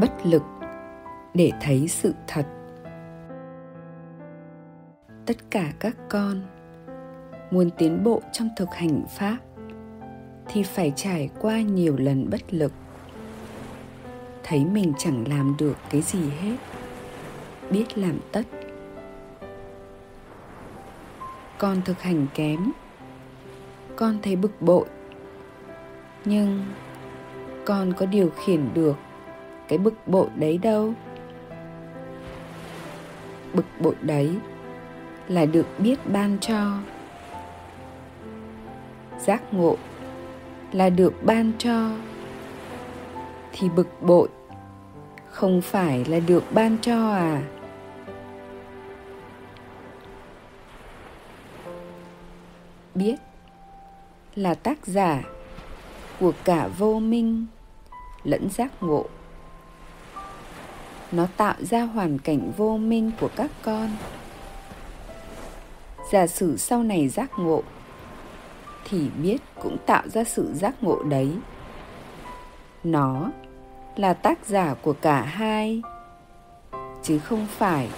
bất lực để thấy sự thật. Tất cả các con muốn tiến bộ trong thực hành pháp thì phải trải qua nhiều lần bất lực. Thấy mình chẳng làm được cái gì hết, biết làm tất. Con thực hành kém, con thấy bực bội. Nhưng con có điều khiển được cái bực bội đấy đâu. Bực bội đấy là được biết ban cho. Giác ngộ là được ban cho. Thì bực bội không phải là được ban cho à. Biết là tác giả của cả vô minh lẫn giác ngộ nó tạo ra hoàn cảnh vô minh của các con. Giả sử sau này giác ngộ, thì biết cũng tạo ra sự giác ngộ đấy. Nó là tác giả của cả hai, chứ không phải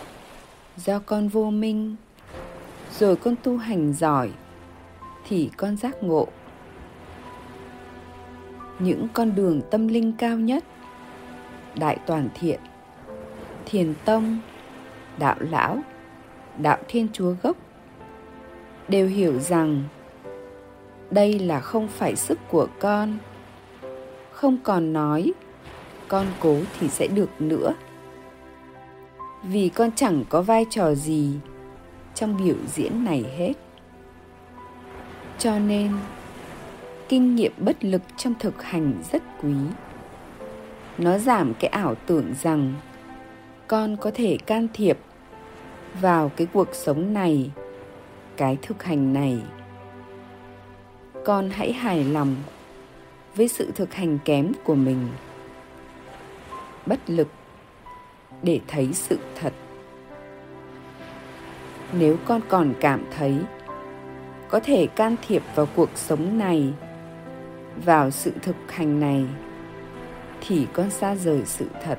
do con vô minh. Rồi con tu hành giỏi, thì con giác ngộ. Những con đường tâm linh cao nhất, đại toàn thiện thiền tông, đạo lão, đạo thiên chúa gốc, đều hiểu rằng đây là không phải sức của con. Không còn nói con cố thì sẽ được nữa. Vì con chẳng có vai trò gì trong biểu diễn này hết. Cho nên, kinh nghiệm bất lực trong thực hành rất quý. Nó giảm cái ảo tưởng rằng con có thể can thiệp vào cái cuộc sống này, cái thực hành này. Con hãy hài lòng với sự thực hành kém của mình. Bất lực để thấy sự thật. Nếu con còn cảm thấy có thể can thiệp vào cuộc sống này, vào sự thực hành này, thì con xa rời sự thật.